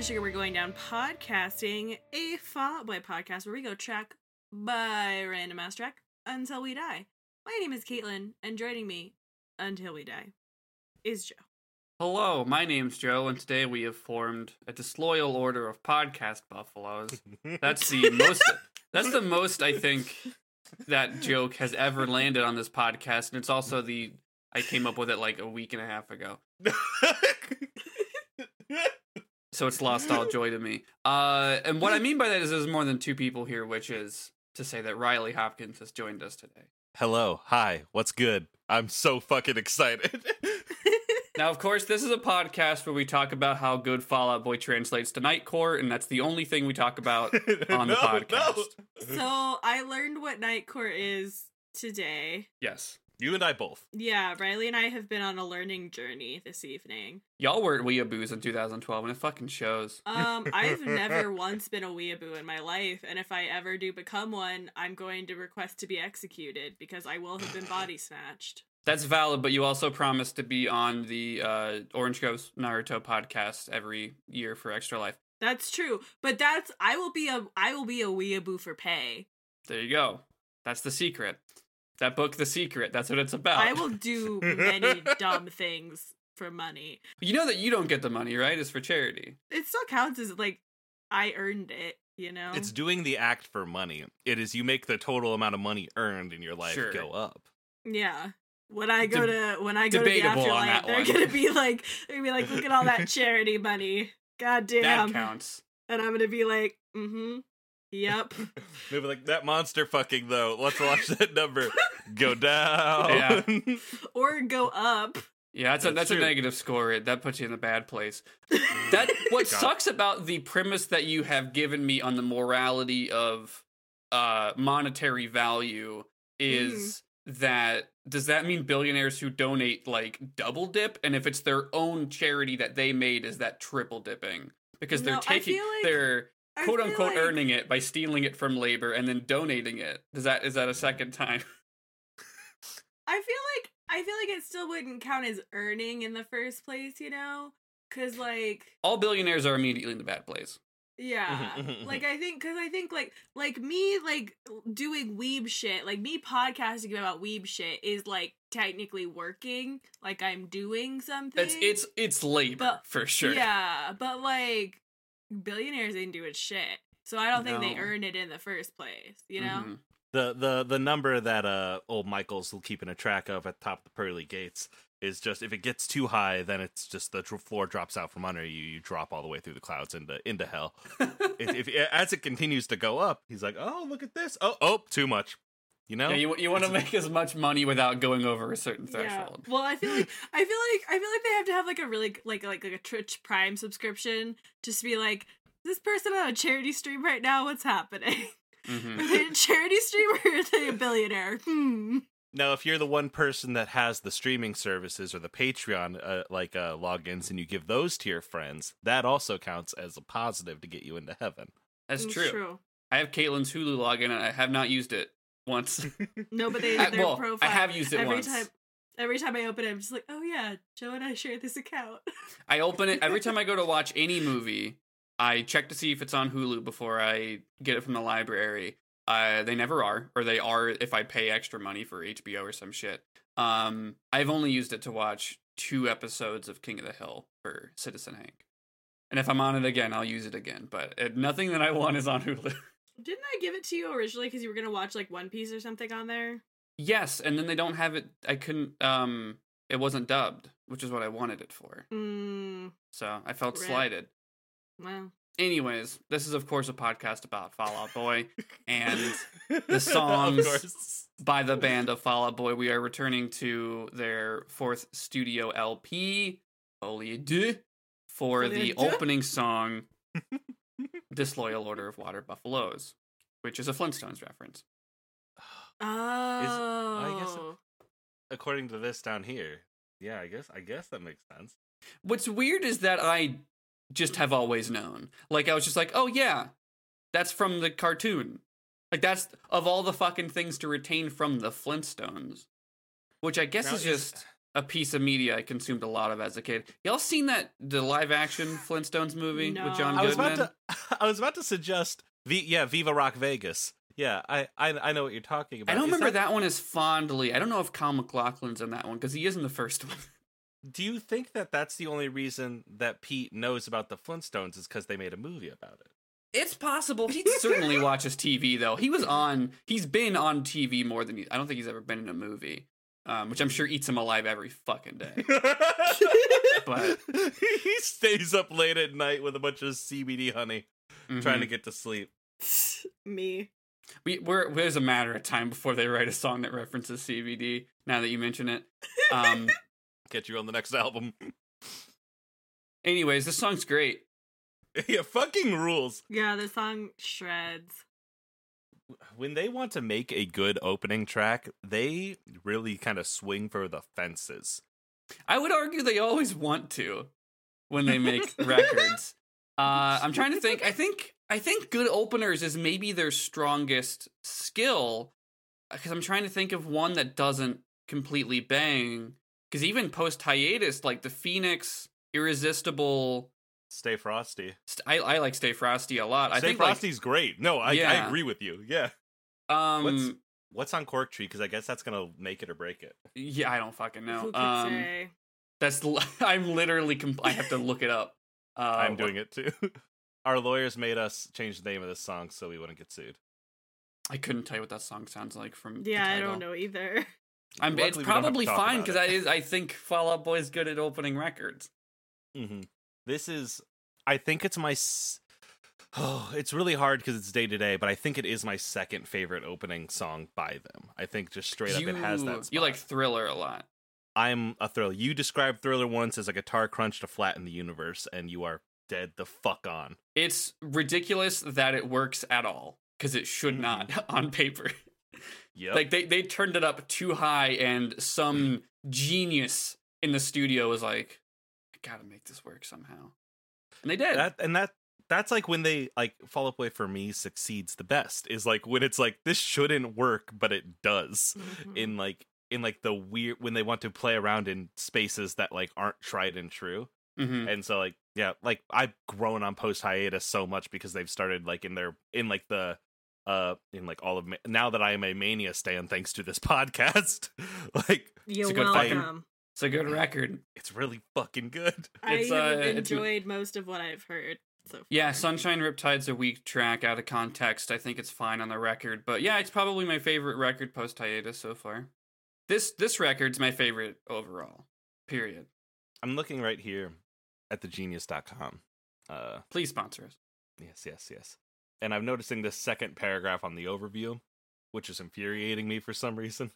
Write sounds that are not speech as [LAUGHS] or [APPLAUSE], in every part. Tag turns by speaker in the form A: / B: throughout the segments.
A: Welcome to Sugar We're Going Down Podcasting, a Fall Out Boy podcast where we go track by random ass track until we die. My name is Caitlin, and joining me until we die is Joe.
B: Hello, my name's Joe, and today we have formed a disloyal order of podcast buffaloes. That's the [LAUGHS] most. That's the most I think that joke has ever landed on this podcast, and it's also the I came up with it like a week and a half ago, [LAUGHS] so it's lost all joy to me. Uh, and what I mean by that is there's more than two people here, which is to say that Riley Hopkins has joined us today.
C: Hello, hi, what's good? I'm so fucking excited. [LAUGHS]
B: Now, of course, this is a podcast where we talk about how good Fall Out Boy translates to Nightcore, and that's the only thing we talk about [LAUGHS] on the podcast.
C: no.
A: So I learned what Nightcore is today.
B: Yes.
C: You and I both.
A: Yeah, Riley and I have been on a learning journey this evening.
B: Y'all were weeaboos in 2012, and it fucking shows.
A: Um, I've never [LAUGHS] once been a weeaboo in my life, and if I ever do become one, I'm going to request to be executed because I will have been body snatched.
B: That's valid, but you also promised to be on the uh, Orange Ghost Naruto podcast every year for Extra Life.
A: That's true, but that's I will be a I will be a weeaboo for pay.
B: There you go. That's the secret. That book, The Secret, that's what it's about.
A: I will do many [LAUGHS] dumb things for money.
B: You know that you don't get the money, right? It's for charity.
A: It still counts as like I earned it, you know.
C: It's doing the act for money. It is you make the total amount of money earned in your life
B: Sure.
C: go up.
A: Yeah. When I go
B: Deb-
A: to when I go to the
B: debatable on
A: afterlife,
B: that
A: they're
B: one.
A: gonna be like they're gonna be like, look at all that [LAUGHS] charity money. God damn.
B: That counts.
A: And I'm gonna be like, mm-hmm. Yep. [LAUGHS]
C: Maybe like that monster fucking though. Let's watch that number go [LAUGHS] down.
B: Yeah.
A: or go up.
B: Yeah, that's, a
C: That's
B: that's a negative score. That puts you in a bad place. That what
C: God.
B: sucks about the premise that you have given me on the morality of uh monetary value is that does that mean billionaires who donate like double dip and if it's their own charity that they made is that triple dipping because they're taking
A: feel like-
B: they're
A: I
B: quote unquote
A: like-
B: earning it by stealing it from labor and then donating it. Does that is that a second time? [LAUGHS]
A: I feel like I feel like it still wouldn't count as earning in the first place, you know? Cause like
B: All billionaires are immediately in the bad place.
A: Yeah. like I think cuz I think like like me like doing weeb shit, like me podcasting about weeb shit is like technically working, like I'm doing something.
B: It's it's it's labor
A: But-
B: for sure.
A: Yeah, but like billionaires ain't doing shit. So I don't think they
B: No.
A: earned it in the first place, you know?
B: Mhm.
C: The the the number that uh old Michael's keeping a track of at the top of the pearly gates is just if it gets too high, then it's just the dr- floor drops out from under you. You drop all the way through the clouds into into hell. [LAUGHS] if, if as it continues to go up, he's like, "Oh, look at this! Oh, oh, too much." You know?
B: Yeah, you you want to make as much money without going over a certain threshold.
A: Yeah.
B: threshold.
A: Well, I feel like I feel like I feel like they have to have like a really like like like a Twitch Prime subscription just to be like this person on a charity stream right now. What's happening?
B: Mhm.
A: Are [LAUGHS] they a charity stream or are [LAUGHS] they a billionaire? Hmm.
C: Now, if you're the one person that has the streaming services or the Patreon uh, like uh, logins, and you give those to your friends, that also counts as a positive to get you into heaven.
B: That's
A: It's
B: true. I have Caitlin's Hulu login and I have not used it once. [LAUGHS]
A: No, but they
B: I-
A: their
B: well,
A: profile.
B: I have used it
A: every
B: once.
A: time. Every time I open it, I'm just like, oh yeah, Joe and I share this account.
B: I open it every time I go to [LAUGHS] watch any movie. I check to see if it's on Hulu before I get it from the library. Uh, they never are, or they are if I pay extra money for HBO or some shit. Um, I've only used it to watch two episodes of King of the Hill for Citizen Hank, and if I'm on it again, I'll use it again. But uh, nothing that I want is on Hulu. [LAUGHS]
A: Didn't I give it to you originally because you were gonna watch like One Piece or something on there?
B: yes, and then they don't have it. I couldn't. Um, it wasn't dubbed, which is what I wanted it for.
A: Mm,
B: So I felt slighted.
A: well,
B: Anyways, this is of course a podcast about Fall Out Boy [LAUGHS] and the [LAUGHS] songs by the band of Fall Out Boy. We are returning to their fourth studio LP, Folie Deux, for
A: Folie
B: the
A: Deux?
B: opening song, [LAUGHS] [LAUGHS] Disloyal Order of Water Buffaloes, which is a Flintstones reference. [SIGHS]
A: oh, I
C: guess oh. According to this down here, yeah, I guess I guess that makes sense.
B: What's weird is that I just have always known. Like I was just like, oh yeah, that's from the cartoon. Like that's of all the fucking things to retain from the Flintstones, which I guess
C: Now,
B: is just a piece of media I consumed a lot of as a kid. Y'all seen that the live action [SIGHS] Flintstones movie
A: No.
B: with John
C: I was
B: Goodman?
C: about to. [LAUGHS] I was about to suggest. V, yeah, Viva Rock Vegas. Yeah, I, I I know what you're talking about.
B: I don't
C: Is
B: remember that... one as fondly. I don't know if Kyle MacLachlan's in that one because he is in the first one. [LAUGHS]
C: Do you think that that's the only reason that Pete knows about the Flintstones is because they made a movie about it?
B: It's possible. He certainly [LAUGHS] watches TV though. He was on. He's been on TV more than he. I don't think he's ever been in a movie, um, which I'm sure eats him alive every fucking day. [LAUGHS] But- [LAUGHS]
C: he stays up late at night with a bunch of CBD honey, trying to
B: Mhm.
C: get to sleep. [LAUGHS]
A: Me.
B: We we're there's a matter of time before they write a song that references CBD. Now that you mention it. Um.
C: Get you on the next album.
B: anyways, this song's great.
C: yeah, fucking rules.
A: Yeah, the song shreds.
C: When they want to make a good opening track, they really kind of swing for the fences.
B: I would argue they always want to when they make [LAUGHS] records. Uh, I'm trying to think. I think I think good openers is maybe their strongest skill because I'm trying to think of one that doesn't completely bang. Because even post hiatus, like the Phoenix Irresistible,
C: Stay frosty.
B: I, I like Stay Frosty a lot. I
C: Stay
B: think
C: frosty's great. No, I, I agree with you. Yeah.
B: um
C: What's what's on Cork Tree? Because I guess that's gonna make it or break it.
B: yeah, I don't fucking know.
A: Who could
B: Um,
A: say?
B: that's [LAUGHS] I'm literally compl- I have to look it up. Uh, [LAUGHS]
C: I'm doing it too. [LAUGHS] Our lawyers made us change the name of this song so we wouldn't get sued.
B: I couldn't tell you what that song sounds like from. the
A: Yeah, I don't know either.
B: I'm,
C: Luckily,
B: it's
C: we don't have to
B: probably fine because I is I think Fall Out Boy's good at opening records.
C: hmm This is, I think it's my. [SIGHS] Oh, it's really hard because it's day to day, but I think it is my second favorite opening song by them. I think just straight up,
B: you,
C: it has that.
B: you like. Thriller a lot.
C: I'm a thriller. You described Thriller once as a guitar crunch to flatten the universe, and you are dead the fuck on.
B: It's ridiculous that it works at all because it should not mm-hmm. [LAUGHS] on paper.
C: yeah,
B: Like they they turned it up too high, and some mm-hmm. genius in the studio was like, "I gotta make this work somehow," and they did.
C: that and that that's like when they like Fall Out Boy for me succeeds the best is like when it's like this shouldn't work but it does
A: Mhm.
C: in like in like the weird when they want to play around in spaces that like aren't tried and true
B: Mhm.
C: and so like yeah like I've grown on post hiatus so much because they've started like in their in like the uh in like all of ma- now that I am a mania stan thanks to this [LAUGHS] podcast like
A: You're
B: a good fight.
A: welcome.
B: It's a good record. [LAUGHS]
C: it's really fucking good [LAUGHS]
A: I
B: It's,
A: have
B: uh, it's-
A: enjoyed most of what I've heard so far.
B: Yeah, Sunshine Riptide's a weak track out of context. I think it's fine on the record, but yeah, it's probably my favorite record post hiatus so far. This this record's my favorite overall. Period.
C: I'm looking right here at thegenius.com uh
B: Please sponsor us.
C: Yes, yes, yes. And I'm noticing this second paragraph on the overview, which is infuriating me for some reason.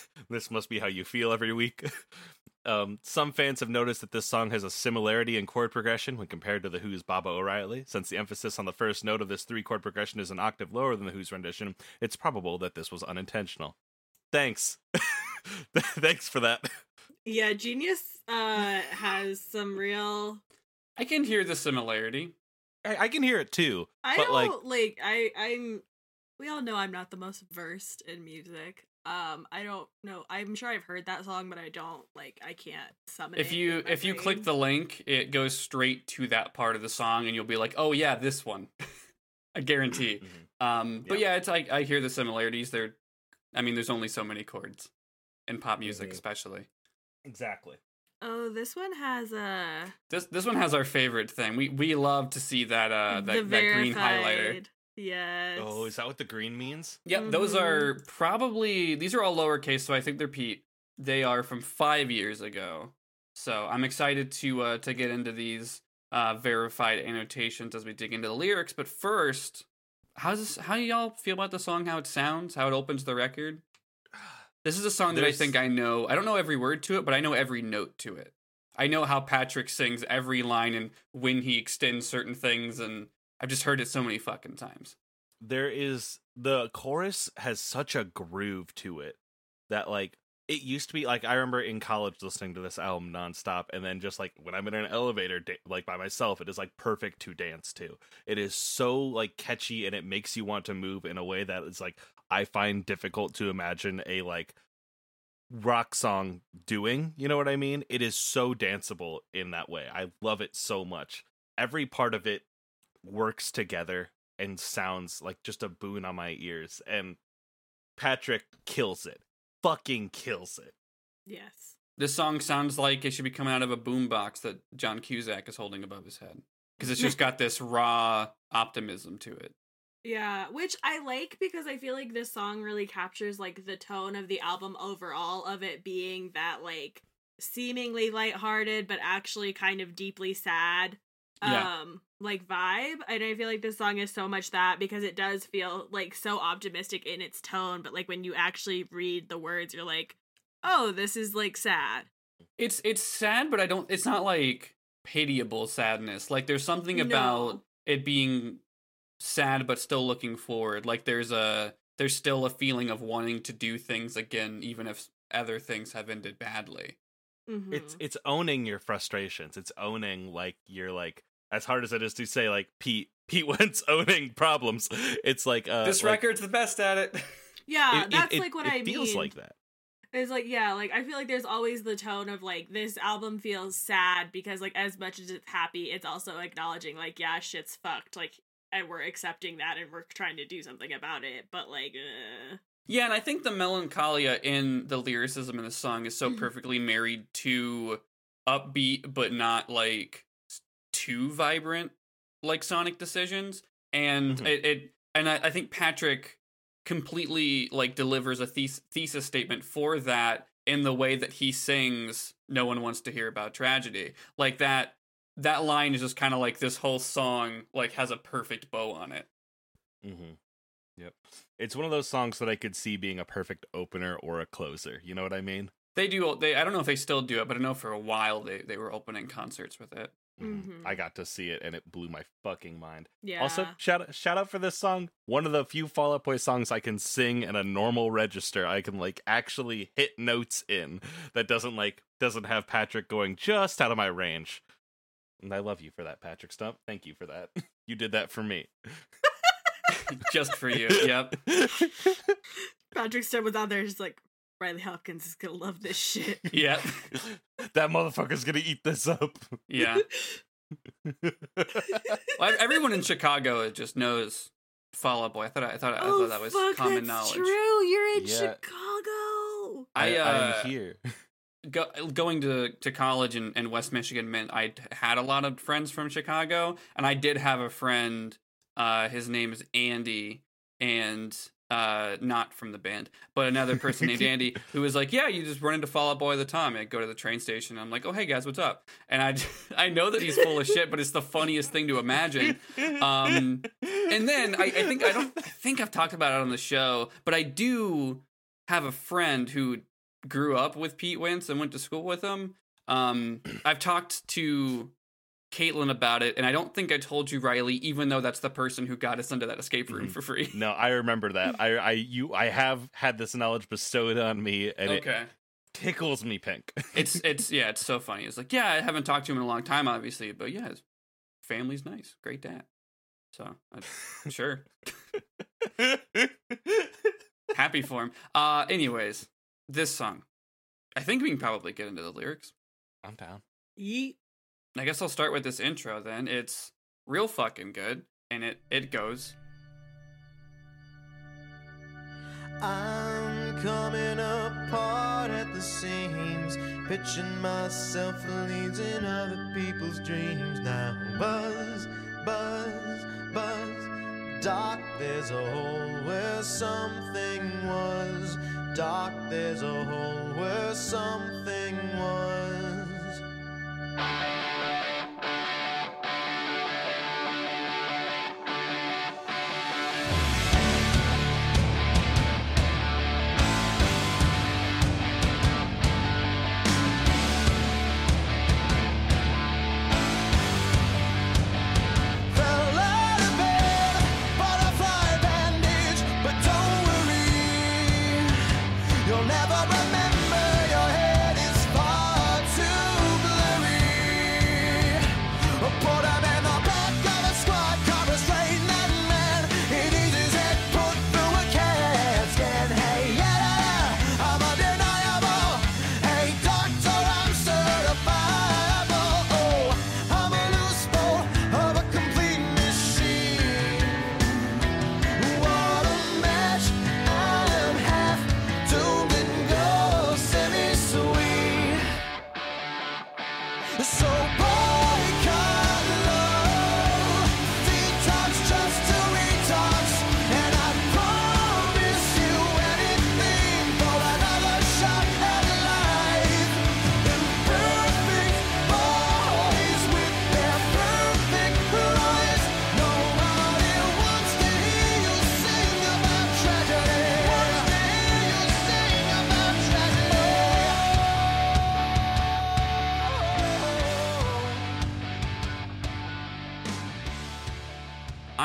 C: [LAUGHS] this must be how you feel every week. [LAUGHS] um, some fans have noticed that this song has a similarity in chord progression when compared to The Who's Baba O'Riley. Since the emphasis on the first note of this three chord progression is an octave lower than The Who's rendition, it's probable that this was unintentional. Thanks. [LAUGHS] Thanks for that.
A: Yeah, Genius uh has some real
B: I can hear the similarity.
C: I, I can hear it too.
A: I
C: But,
A: don't
C: like-
A: like, I I'm we all know I'm not the most versed in music. Um I don't know. I'm sure I've heard that song but I don't like I can't summon
B: If you
A: in my
B: if you click the link, it goes straight to that part of the song, and you'll be like, "Oh yeah, this one." [LAUGHS] I guarantee.
C: Mhm.
B: Um, but yeah, it's I I hear the similarities. There, I mean, there's only so many chords in pop music,
C: Mhm.
B: especially.
C: Exactly.
A: Oh, this one has a
B: This this one has our favorite thing. We we love to see that uh that,
A: the
B: that green highlighter.
A: Verified. Yes.
C: Oh, is that what the green means?
B: Yep, those
A: Mhm.
B: are probably these are all lowercase, so I think they're Pete. They are from five years ago. So I'm excited to uh to get into these uh verified annotations as we dig into the lyrics. But first, how's this how do y'all feel about the song, how it sounds, how it opens the record? [SIGHS] This is a song that I think I know. I don't know every word to it, but I know every note to it. I know how Patrick sings every line and when he extends certain things, and I've just heard it so many fucking times.
C: there is the chorus has such a groove to it that like it used to be like I remember in college listening to this album nonstop, and then just like when I'm in an elevator, da- like by myself, it is like perfect to dance to. It is so like catchy, and it makes you want to move in a way that is like I find difficult to imagine a like rock song doing. You know what I mean? It is so danceable in that way. I love it so much. Every part of it works together and sounds like just a boon on my ears. And Patrick kills it. Fucking kills it.
A: Yes.
B: This song sounds like it should be coming out of a boombox that John Cusack is holding above his head because it's just [LAUGHS] got this raw optimism to it.
A: Yeah, which I like because I feel like this song really captures like the tone of the album overall of it being that like seemingly lighthearted but actually kind of deeply sad
B: Yeah.
A: um like vibe. And I feel like this song is so much that because it does feel like so optimistic in its tone, but like when you actually read the words you're like, "Oh, this is like sad."
B: It's it's sad, but I don't. It's not like pitiable sadness. Like there's something
A: No.
B: about it being sad, but still looking forward. Like there's a there's still a feeling of wanting to do things again, even if other things have ended badly.
A: Mhm.
C: It's it's owning your frustrations. It's owning like you're like as hard as it is to say like Pete Pete [LAUGHS] Wentz owning problems. It's like uh
B: this
C: like,
B: record's the best at it. [LAUGHS]
A: yeah,
C: it- it-
A: that's
C: it-
A: like what
C: it
A: I
C: feels
A: mean.
C: like that.
A: It's like yeah, like I feel like there's always the tone of like this album feels sad because like as much as it's happy, it's also acknowledging like yeah, shit's fucked, like and we're accepting that and we're trying to do something about it. But like, uh,
B: Yeah, and I think the melancholia in the lyricism in the song is so
A: Mhm.
B: perfectly married to upbeat but not like s- too vibrant like Sonic decisions. And
C: Mhm.
B: it, it and I, I think Patrick completely like delivers a thes- thesis statement for that in the way that he sings no one wants to hear about tragedy like that that line is just kind of like this whole song like has a perfect bow on it
C: Mm-hmm. Yep. It's one of those songs that I could see being a perfect opener or a closer. You know what I mean?
B: They do. They. I don't know if they still do it, but I know for a while they they were opening concerts with it.
C: Mhm.
A: Mhm.
C: I got to see it and it blew my fucking mind.
A: yeah.
C: Also, shout shout out for this song. One of the few Fall Out Boy songs I can sing in a normal register. I can like actually hit notes in that doesn't like doesn't have Patrick going just out of my range. And I love you for that, Patrick Stump. Thank you for that. [LAUGHS] You did that for me. [LAUGHS]
B: Just for you. Yep. [LAUGHS]
A: Patrick Stump was out there just like Riley Hopkins is gonna love this shit. [LAUGHS]
B: yeah. [LAUGHS]
C: that motherfucker's gonna eat this up.
B: Yeah. [LAUGHS] Well, everyone in Chicago just knows Fall Out Boy. I thought. I thought. I
A: oh
B: thought that was
A: fuck,
B: common
A: that's
B: knowledge.
A: true. You're in
C: Yeah.
A: Chicago.
B: I, uh,
C: I'm here.
B: Go, going to, to college in, in West Michigan meant I had a lot of friends from Chicago, and I did have a friend. Uh, his name is Andy, and uh, not from the band, but another person named [LAUGHS] Andy who was like, "Yeah, you just run into Fall Out Boy all the time." I go to the train station. I'm like, "Oh, hey guys, what's up?" And I [LAUGHS] I know that he's full of shit, but it's the funniest thing to imagine. Um, and then I, I think I don't I think I've talked about it on the show, but I do have a friend who grew up with Pete Wentz and went to school with him. Um, I've talked to Caitlin about it, and I don't think I told you, Riley, even though that's the person who got us into that escape room
C: Mhm.
B: for free.
C: No, I remember that. [LAUGHS] I I you I have had this knowledge bestowed on me and it tickles me pink. [LAUGHS]
B: It's it's yeah, it's so funny. It's like, yeah, I haven't talked to him in a long time, obviously, but yeah, his family's nice, great dad. So I, sure, [LAUGHS] happy for him. Uh, anyways, this song, I think we can probably get into the lyrics.
C: I'm down.
A: Yeet.
B: I guess I'll start with this intro then. It's real fucking good, and it it goes.
D: I'm coming apart at the seams, pitching myself for leads in other people's dreams. Now buzz, buzz, buzz. Dark, there's a hole where something was. Dark, there's a hole where something was.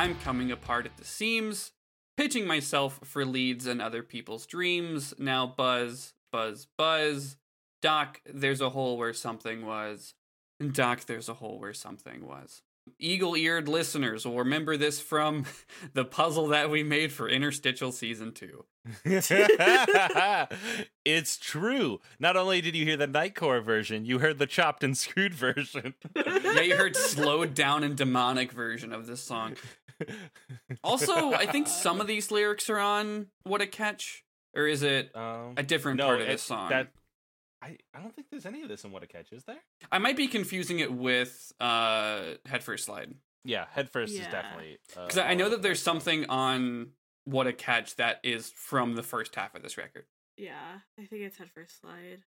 B: I'm coming apart at the seams, pitching myself for leads and other people's dreams. Now buzz, buzz, buzz. Doc, there's a hole where something was. Doc, there's a hole where something was. Eagle eared listeners will remember this from [LAUGHS] the puzzle that we made for Interstitial Season 2. [LAUGHS]
C: it's true. Not only did you hear the Nightcore version, you heard the chopped and screwed version.
B: Yeah, you heard slowed down and demonic version of this song. Also, I think [LAUGHS] some of these lyrics are on What a Catch, or is it
C: um,
B: a different
C: no,
B: part of
C: it-
B: this song?
C: That I, I don't think there's any of this in What a Catch, is there?
B: I might be confusing it with uh, Head First Slide.
C: Yeah, head first is definitely
B: Because I know that there's something on What a Catch that is from the first half of this record.
A: Yeah, I think it's head first slide.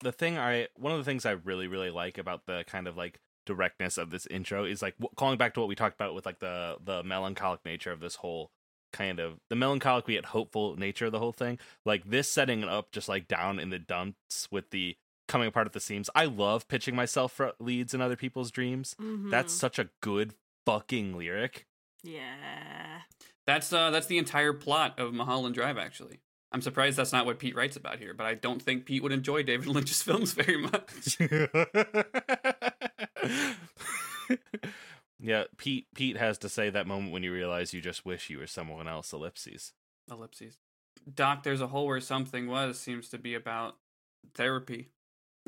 C: the thing I one of the things I really really like about the kind of like directness of this intro is like w- calling back to what we talked about with like the the melancholic nature of this whole kind of the melancholic yet hopeful nature of the whole thing. Like this setting it up just like down in the dumps with the coming apart at the seams. I love pitching myself for leads in other people's dreams. That's
A: Mhm.
C: such a good fucking lyric.
A: yeah.
B: That's uh, that's the entire plot of Mulholland Drive. Actually, I'm surprised that's not what Pete writes about here. But I don't think Pete would enjoy David [LAUGHS] Lynch's films very much. [LAUGHS] [LAUGHS]
C: yeah, Pete Pete has to say that moment when you realize you just wish you were someone else. Ellipses.
B: Ellipses. Doc, there's a hole where something was seems to be about therapy.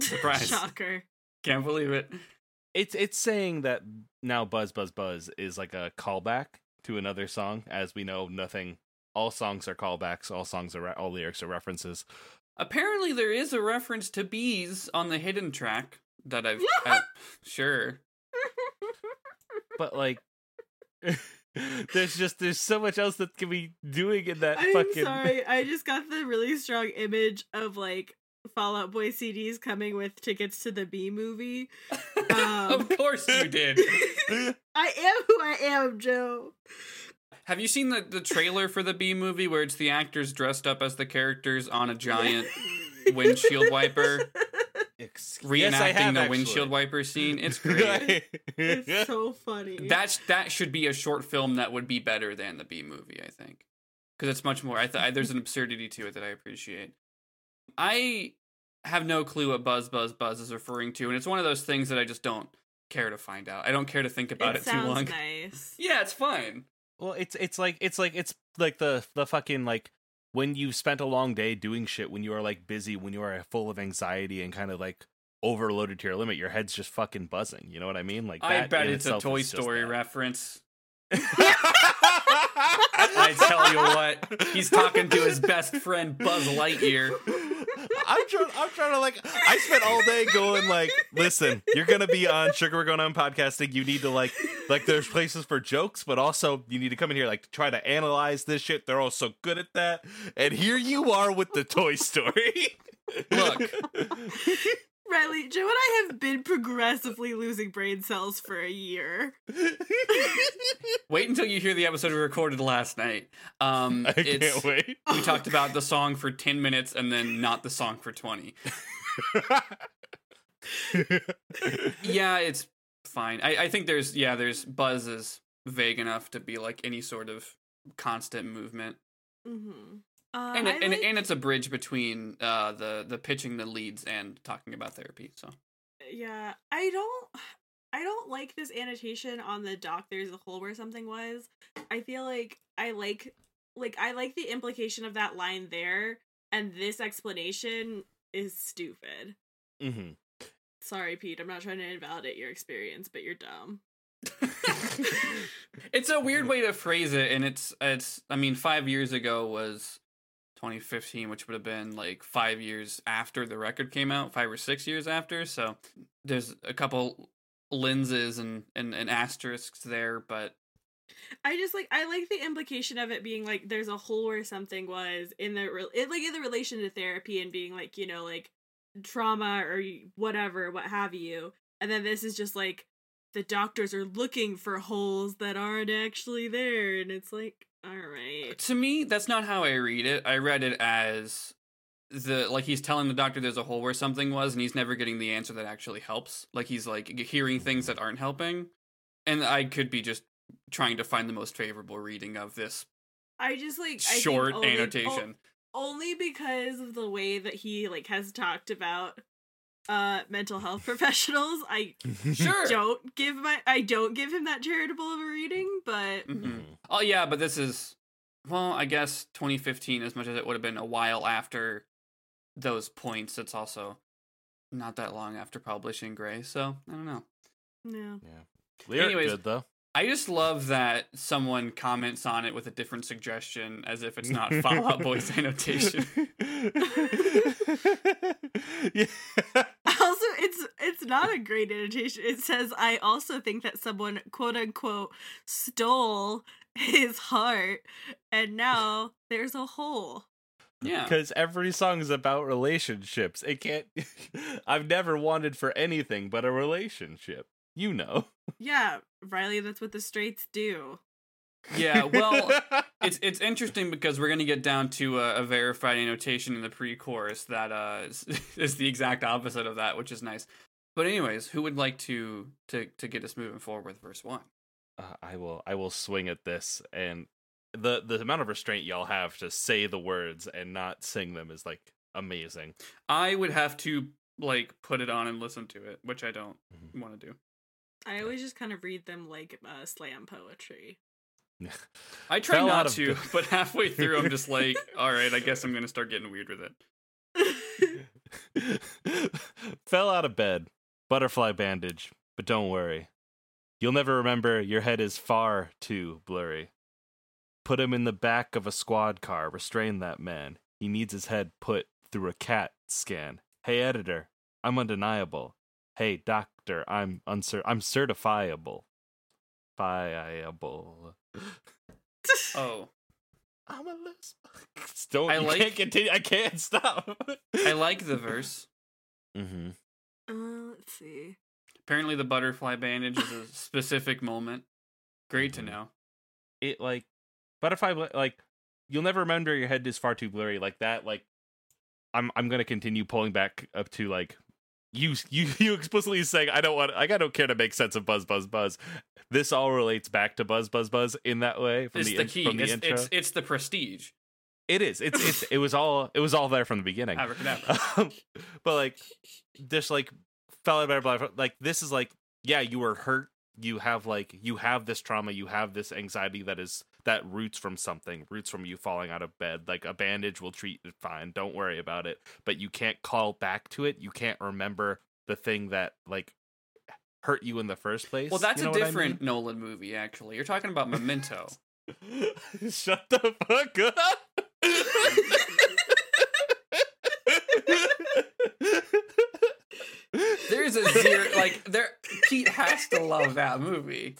B: Surprise. [LAUGHS]
A: Shocker.
B: Can't believe it.
C: It's it's saying that now Buzz Buzz Buzz is like a callback to another song. As we know, nothing. All songs are callbacks. All songs are re- all lyrics are references.
B: Apparently, there is a reference to bees on the hidden track that I've. [LAUGHS] I, sure.
C: But like, [LAUGHS] there's just there's so much else that can be doing in that
A: I'm
C: fucking.
A: sorry. I just got the really strong image of like Fall Out Boy CDs coming with tickets to the Bee Movie. [LAUGHS] Um,
B: of course you did.
A: I am who I am, Joe.
B: Have you seen the, the trailer for the Bee Movie where it's the actors dressed up as the characters on a giant windshield wiper
C: Excuse-
B: reenacting
C: Yes, I have,
B: the
C: actually.
B: windshield wiper scene? It's [LAUGHS] great.
A: It's so funny.
B: That's that should be a short film that would be better than the Bee Movie, I think, because it's much more. I th- there's an absurdity to it that I appreciate. I have no clue what Buzz Buzz Buzz is referring to, and it's one of those things that I just don't care to find out. I don't care to think about
A: it
B: it, too long.
A: nice. [LAUGHS]
B: Yeah, it's fine.
C: Well, it's it's like it's like it's like the the fucking like when you've spent a long day doing shit, when you are like busy, when you are full of anxiety and kind of like overloaded to your limit, your head's just fucking buzzing. You know what I mean? Like
B: I bet it's a Toy Story reference. [LAUGHS] [LAUGHS] I tell you what, he's talking to his best friend Buzz Lightyear.
C: I'm trying. I'm trying to like. I spent all day going like, listen, you're gonna be on Sugar. We're going on podcasting. You need to like, like, there's places for jokes, but also you need to come in here like try to analyze this shit. They're all so good at that, and here you are with the Toy Story.
B: Look.
A: Riley, Joe and I have been progressively losing brain cells for a year. [LAUGHS]
B: Wait until you hear the episode we recorded last night. Um,
C: I can't wait.
B: we talked about the song for 10 minutes and then not the song for 20. [LAUGHS] Yeah, it's fine. I, I think there's, yeah, there's Buzz is vague enough to be like any sort of constant movement.
A: Mm-hmm. Uh,
B: And, it, and,
A: like-
B: and it's a bridge between uh, the, the pitching the leads and talking about therapy. So
A: yeah, I don't. I don't like this annotation on the dock. There's a hole where something was. I feel like I like, like I like the implication of that line there, and this explanation is stupid.
C: Mm-hmm.
A: Sorry, Pete. I'm not trying to invalidate your experience, but you're dumb. [LAUGHS]
B: it's a weird [LAUGHS] way to phrase it. And it's, it's, I mean, five years ago was 2015, which would have been like five years after the record came out, five or six years after. So there's a couple lenses and, and, and asterisks there, but
A: I just like I like the implication of it being like there's a hole where something was in the it, like in the relation to therapy and being like you know like trauma or whatever what have you and then this is just like the doctors are looking for holes that aren't actually there and it's like all right
B: to me, that's not how I read it. I read it as the like he's telling the doctor there's a hole where something was, and he's never getting the answer that actually helps. Like he's like hearing things that aren't helping, and I could be just trying to find the most favorable reading of this
A: I just like I
B: short
A: only-
B: annotation.
A: o- only because of the way that he like has talked about uh mental health [LAUGHS] professionals. I
B: Sure.
A: don't give my I don't give him that charitable of a reading, but
B: Mhm. Oh yeah, but this is well, I guess 2015 as much as it would have been a while after those points, it's also not that long after publishing Gray, so I don't know.
A: no.
C: Lyric
B: Anyways,
C: good though.
B: I just love that someone comments on it with a different suggestion as if it's not [LAUGHS] Fall Out Boy's annotation. [LAUGHS]
C: yeah.
A: Also, it's it's not a great annotation. It says, "I also think that someone quote unquote stole his heart, and now there's a hole."
B: Yeah.
C: Because every song is about relationships. It can't. [LAUGHS] I've never wanted for anything but a relationship. You know.
A: Yeah, Riley, that's what the straights do.
B: Yeah, well, [LAUGHS] it's it's interesting because we're going to get down to a, a verified annotation in the pre-chorus that uh is, [LAUGHS] is the exact opposite of that, which is nice. But anyways, who would like to to to get us moving forward with verse one?
C: uh, I will. I will swing at this, and the the amount of restraint y'all have to say the words and not sing them is like amazing.
B: I would have to like put it on and listen to it, which I don't
C: Mhm.
B: want to do.
A: I always just kind of read them like uh, slam poetry. [LAUGHS]
B: I try
C: Fell
B: not to,
C: the-
B: but halfway through, I'm just like, [LAUGHS] all right, I guess I'm going to start getting weird with it. [LAUGHS]
C: Fell out of bed, butterfly bandage, but don't worry. You'll never remember your head is far too blurry. Put him in the back of a squad car, restrain that man. He needs his head put through a CAT scan. Hey editor, I'm undeniable. Hey doctor, I'm uncer- I'm certifiable. Fiable. [LAUGHS]
B: Oh,
C: I'm a lesbian. [LAUGHS] Don't
B: I like-
C: can't continue. I can't stop.
B: I like the verse. [LAUGHS]
C: mm-hmm.
A: Uh, let's see.
B: Apparently, the butterfly bandage is a [LAUGHS] specific moment. Great to
C: Mhm.
B: know.
C: it like butterfly like you'll never remember your head is far too blurry like that like i'm i'm gonna continue pulling back up to like you you [LAUGHS] you explicitly saying i don't want like i don't care to make sense of buzz buzz buzz this all relates back to buzz buzz buzz in that way from
B: It's
C: the,
B: the key.
C: from the
B: It's,
C: intro
B: it's it's the prestige.
C: It is. It's it's it was all it was all there from the beginning. [LAUGHS] Um, but like just like fell out of blah, blah, like this is like yeah you were hurt. You have like you have this trauma. You have this anxiety that is that roots from something roots from you falling out of bed. Like a bandage will treat it fine. Don't worry about it. But you can't call back to it. You can't remember the thing that like hurt you in the first place.
B: Well, that's
C: You know
B: a
C: what I
B: different Nolan movie. Actually, you're talking about Memento. [LAUGHS]
C: shut the fuck up
B: There's a zero. like there. Pete has to love that movie.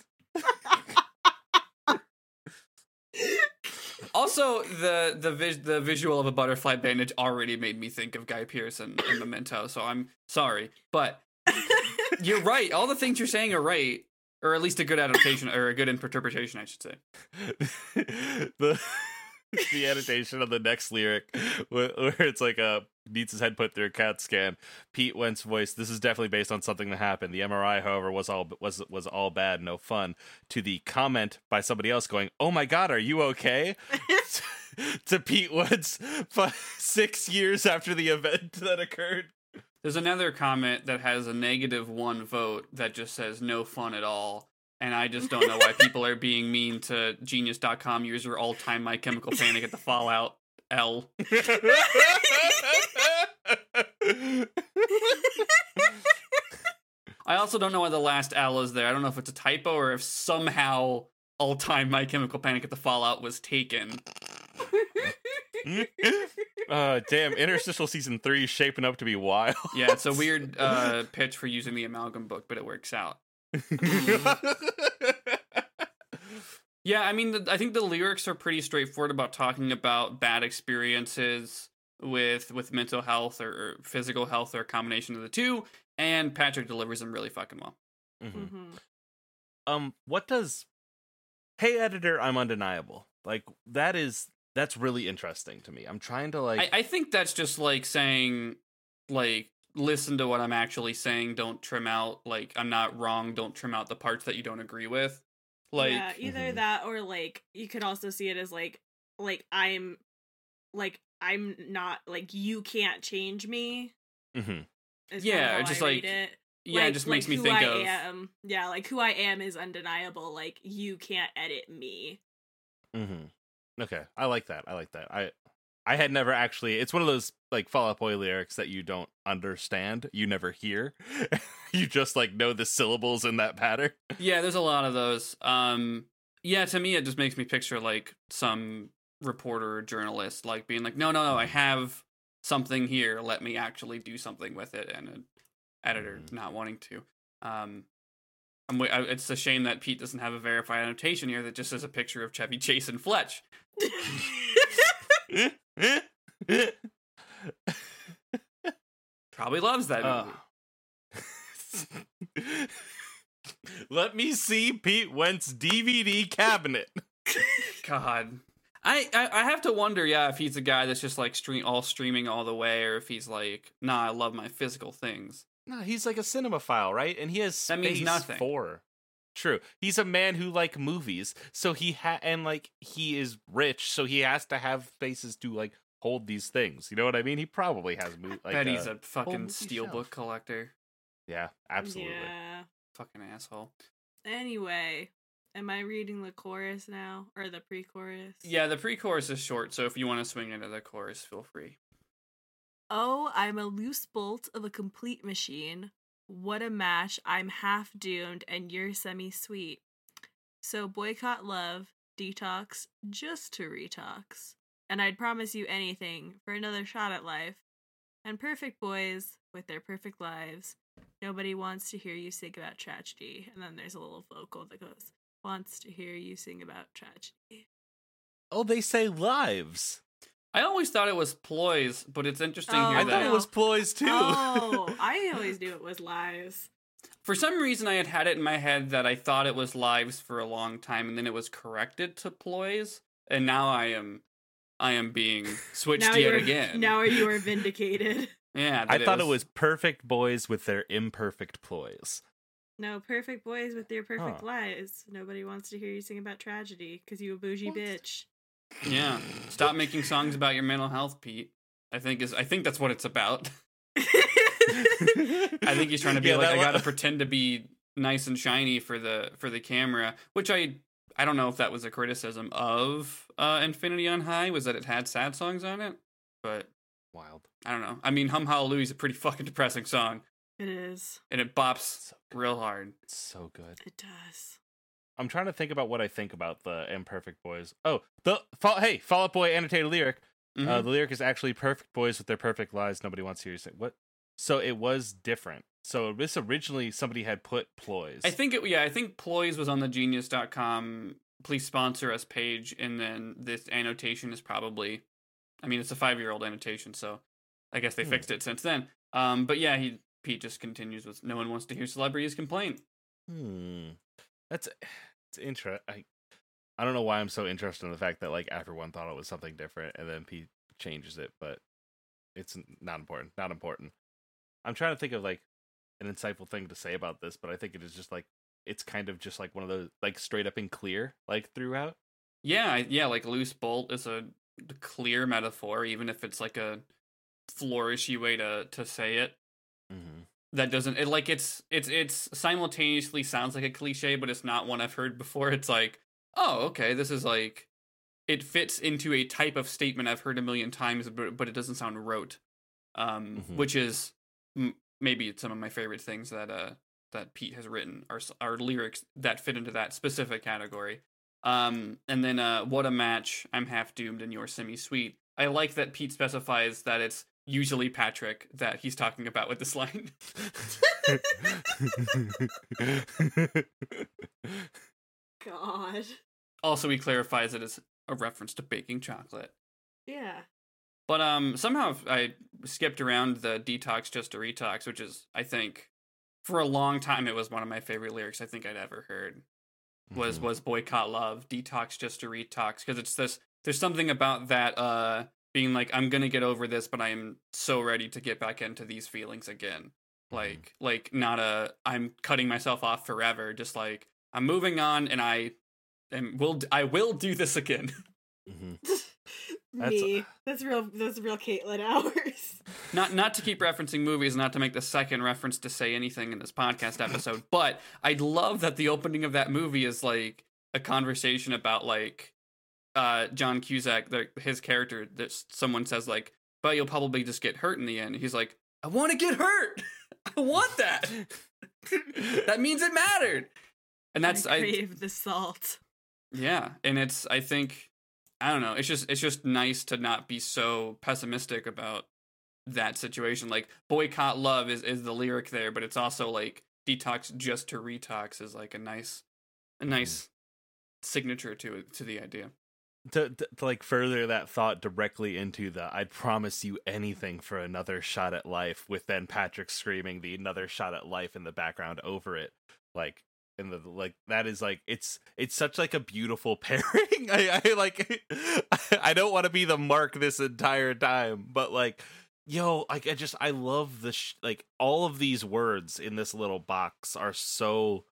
B: Also, the the vis- the visual of a butterfly bandage already made me think of Guy Pearce and, and Memento. So I'm sorry, but you're right. All the things you're saying are right, or at least a good adaptation or a good interpretation, I should say. [LAUGHS]
C: the [LAUGHS] the annotation of the next lyric where, where it's like uh, a needs his head put through a CAT scan. Pete Wentz voice. This is definitely based on something that happened. The MRI, however, was all was was all bad, no fun. To the comment by somebody else going, "Oh my God, are you okay?" [LAUGHS] [LAUGHS] to Pete Wentz, but six years after the event that occurred.
B: There's another comment that has a negative one vote that just says no fun at all. And I just don't know why people are being mean to genius.com user all time my chemical panic at the Fallout L. I also don't know why the last L is there. I don't know if it's a typo or if somehow all time my chemical panic at the Fallout was taken. [LAUGHS]
C: uh, damn, interstitial season three is shaping up to be wild.
B: Yeah, it's a [LAUGHS] weird uh, pitch for using the amalgam book, but it works out. [LAUGHS] Yeah, I mean, the, I think the lyrics are pretty straightforward about talking about bad experiences with with mental health or, or physical health or a combination of the two. And Patrick delivers them really fucking well.
C: Mhm.
A: Mhm.
C: um what does hey editor i'm undeniable like that is that's really interesting to me i'm trying to like
B: I, I think that's just like saying, like, listen to what I'm actually saying. Don't trim out, like, I'm not wrong. Don't trim out the parts that you don't agree with. Like
A: yeah, either
C: Mhm.
A: that or like you could also see it as like like I'm like I'm not like you can't change me. Mm-hmm.
B: Yeah,
A: kinda
B: just,
A: I
B: like,
A: it.
B: yeah, it
A: Like-
B: just
A: like
B: makes me think
A: I
B: of
A: am. Yeah, like who I am is undeniable. Like you can't edit me.
C: Mm-hmm. Okay, I like that. I like that. I I had never actually. It's one of those like Fall Out Boy lyrics that you don't understand, you never hear. [LAUGHS] you just like know the syllables in that pattern.
B: Yeah, there's a lot of those. Um, yeah, to me, it just makes me picture like some reporter or journalist like being like, "No, no, no, I have something here. Let me actually do something with it," and an editor
C: Mhm.
B: not wanting to. Um, I'm, it's a shame that Pete doesn't have a verified annotation here that just says a picture of Chevy Chase and Fletch. [LAUGHS] Probably loves that movie.
C: Uh. [LAUGHS] Let me see Pete Wentz DVD cabinet.
B: God. I, I I have to wonder, yeah, if he's a guy that's just like stream all streaming all the way, or if he's like, nah, I love my physical things.
C: No, he's like a cinemaphile, right? And he has
B: That means nothing.
C: for. True. He's a man who like movies, so he ha and like he is rich, so he has to have spaces to like hold these things. You know what I mean? He probably has mo- like
B: Bet he's
C: uh,
B: a fucking
C: movie
B: steelbook
C: shelf.
B: collector.
C: yeah, absolutely.
A: Yeah.
B: Fucking asshole.
A: Anyway, am I reading the chorus now or the pre-chorus?
B: Yeah, the pre-chorus is short, so if you want to swing into the chorus, feel free.
A: Oh, I'm a loose bolt of a complete machine. What a match. I'm half doomed and you're semi sweet. So boycott love, detox, just to retox. And I'd promise you anything for another shot at life. And perfect boys with their perfect lives. Nobody wants to hear you sing about tragedy. And then there's a little vocal that goes, wants to hear you sing about tragedy.
C: Oh, they say lives.
B: I always thought it was ploys, but it's interesting
A: Oh,
B: here
C: I
B: that
C: thought it was ploys too.
A: Oh, [LAUGHS] I always knew it was lies.
B: for some reason I had had it in my head that I thought it was lives for a long time, and then it was corrected to ploys, and now I am, I am being [LAUGHS] switched yet again.
A: Now you are [LAUGHS] vindicated.
B: yeah,
C: I
B: that
C: thought it was perfect boys with their imperfect ploys.
A: No, perfect boys with their perfect
C: Huh.
A: lies. Nobody wants to hear you sing about tragedy because you a bougie
C: What?
A: bitch.
B: Yeah, stop making songs about your mental health, Pete. I think is I think that's what it's about. I think he's trying to be
C: Yeah,
B: like I gotta pretend to be nice and shiny for the for the camera, which I I don't know if that was a criticism of uh, Infinity on High was that it had sad songs on it, but
C: Wild.
B: I don't know. I mean, Hum Hallelujah is a pretty [LAUGHS] fucking depressing song,
A: it is.
B: and it bops
C: So
B: real hard.
C: It's so good.
A: It does.
C: I'm trying to think about what I think about the imperfect boys. Oh, the fall, hey, Fall Out Boy annotated lyric. Uh,
B: Mhm.
C: the lyric is actually perfect boys with their perfect lives. Nobody wants to hear you say what. So it was different. So this originally somebody had put ploys.
B: I think it yeah, I think Ploys was on the genius.com please sponsor us page and then this annotation is probably I mean it's a 5-year-old annotation so I guess they
C: Hmm.
B: fixed it since then. Um but yeah, he Pete just continues with no one wants to hear celebrities complain.
C: Hmm. That's it's interesting. I I don't know why I'm so interested in the fact that like everyone thought it was something different, and then Pete changes it, but it's not important. Not important. I'm trying to think of like an insightful thing to say about this, but I think it is just like it's kind of just like one of those like straight up and clear like throughout.
B: Yeah, yeah, like loose bolt is a clear metaphor even if it's like a flourishy way to to say it.
C: Mm-hmm.
B: That doesn't it like it's it's it's simultaneously sounds like a cliche but it's not one i've heard before. It's like oh okay this is like it fits into a type of statement i've heard a million times but, but it doesn't sound rote. Um
C: Mhm.
B: which is m- maybe some of my favorite things that uh that pete has written are are lyrics that fit into that specific category. Um and then uh what a match. I'm half doomed and you're semi sweet i like that pete specifies that it's usually patrick that he's talking about with this line [LAUGHS]
A: God.
B: Also, he clarifies it as a reference to baking chocolate.
A: Yeah.
B: But um, somehow I skipped around the detox just to retox, which is I think for a long time it was one of my favorite lyrics I think I'd ever heard. Was
C: Mhm.
B: was boycott love, detox just to retox because it's this. There's something about that uh being like I'm gonna get over this, but I am so ready to get back into these feelings again. Like like not a I'm cutting myself off forever, just like I'm moving on, and I and will I will do this again.
C: hmm [LAUGHS] That's-
A: Me. That's real. That's real Caitlin [LAUGHS] hours.
B: not not to keep referencing movies, not to make the second reference to say anything in this podcast episode, but I'd love that the opening of that movie is like a conversation about like uh John Cusack, the, his character. That someone says like, "But you'll probably just get hurt in the end." He's like, "I want to get hurt. [LAUGHS] I want that. [LAUGHS] that means it mattered." And that's
A: I
B: I
A: crave the salt.
B: yeah, and it's I think I don't know. It's just it's just nice to not be so pessimistic about that situation. Like boycott love is is the lyric there, but it's also like detox just to retox is like a nice a nice signature to it to the idea.
C: To, to, to like further that thought directly into the I'd promise you anything for another shot at life with then Patrick screaming the another shot at life in the background over it. Like in the like that is like it's it's such like a beautiful [LAUGHS] pairing. I, I like [LAUGHS] I don't want to be the mark this entire time but like yo like I just I love the sh- like all of these words in this little box are so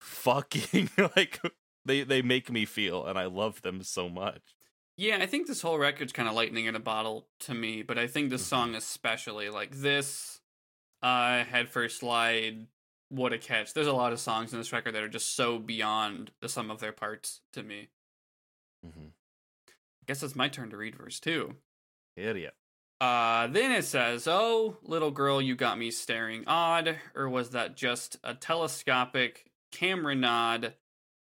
C: fucking [LAUGHS] like they they make me feel and I love them so much.
B: Yeah, I think this whole record's kind of lightning in a bottle to me, but I think this song especially, like this, uh, Head First Slide, What a Catch. There's a lot of songs in this record that are just so beyond the sum of their parts to me.
C: Mm-hmm.
B: I guess it's my turn to read verse two.
C: Idiot.
B: Uh, then it says, "Oh, little girl, you got me staring odd, or was that just a telescopic camera nod?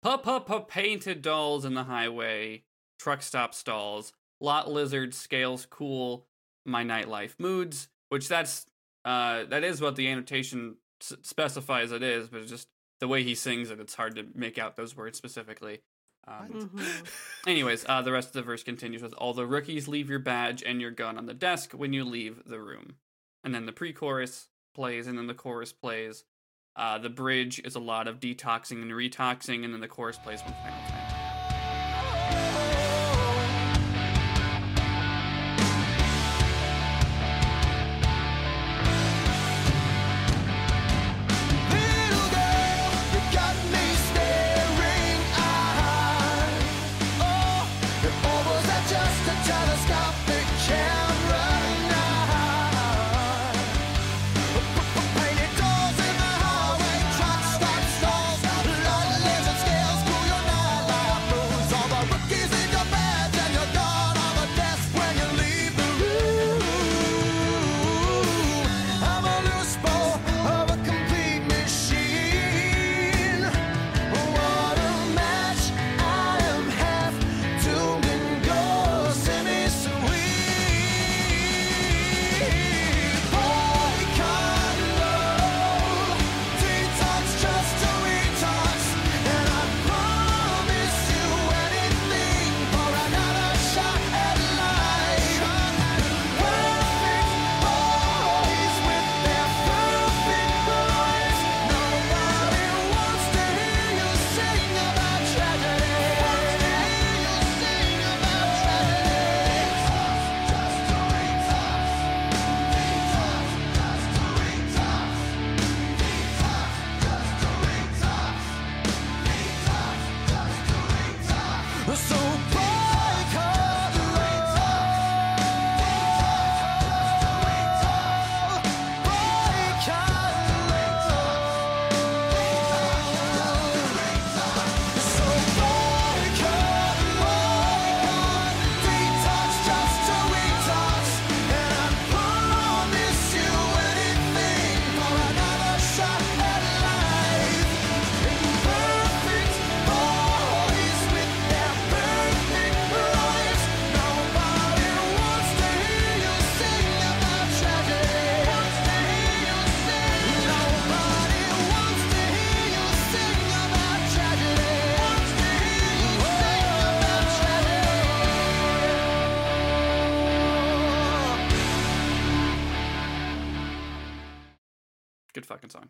B: Pup, pup, pup, painted dolls in the highway, truck stop stalls, lot lizards, scales cool, my nightlife moods." Which that's uh that is what the annotation s- specifies it is, but it's just the way he sings it, it's hard to make out those words specifically. Um,
A: Mhm.
B: Anyways, uh, the rest of the verse continues with all the rookies leave your badge and your gun on the desk when you leave the room. And then the pre chorus plays, and then the chorus plays. Uh, the bridge is a lot of detoxing and retoxing, and then the chorus plays one final time. Fucking song.